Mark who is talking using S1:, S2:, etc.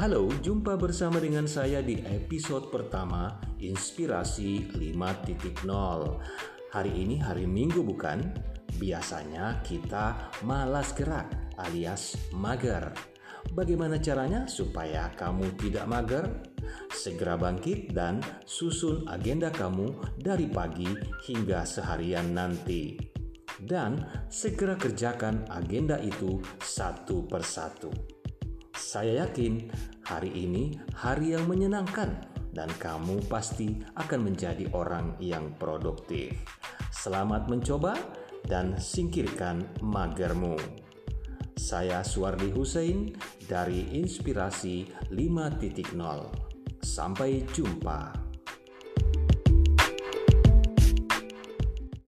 S1: Halo, jumpa bersama dengan saya di episode pertama Inspirasi 5.0. Hari ini hari Minggu bukan? Biasanya kita malas gerak alias mager. Bagaimana caranya supaya kamu tidak mager? Segera bangkit dan susun agenda kamu dari pagi hingga seharian nanti. Dan segera kerjakan agenda itu satu persatu. Saya yakin hari ini hari yang menyenangkan dan kamu pasti akan menjadi orang yang produktif. Selamat mencoba dan singkirkan magermu. Saya Suwardi Hussein dari Inspirasi 5.0. Sampai jumpa.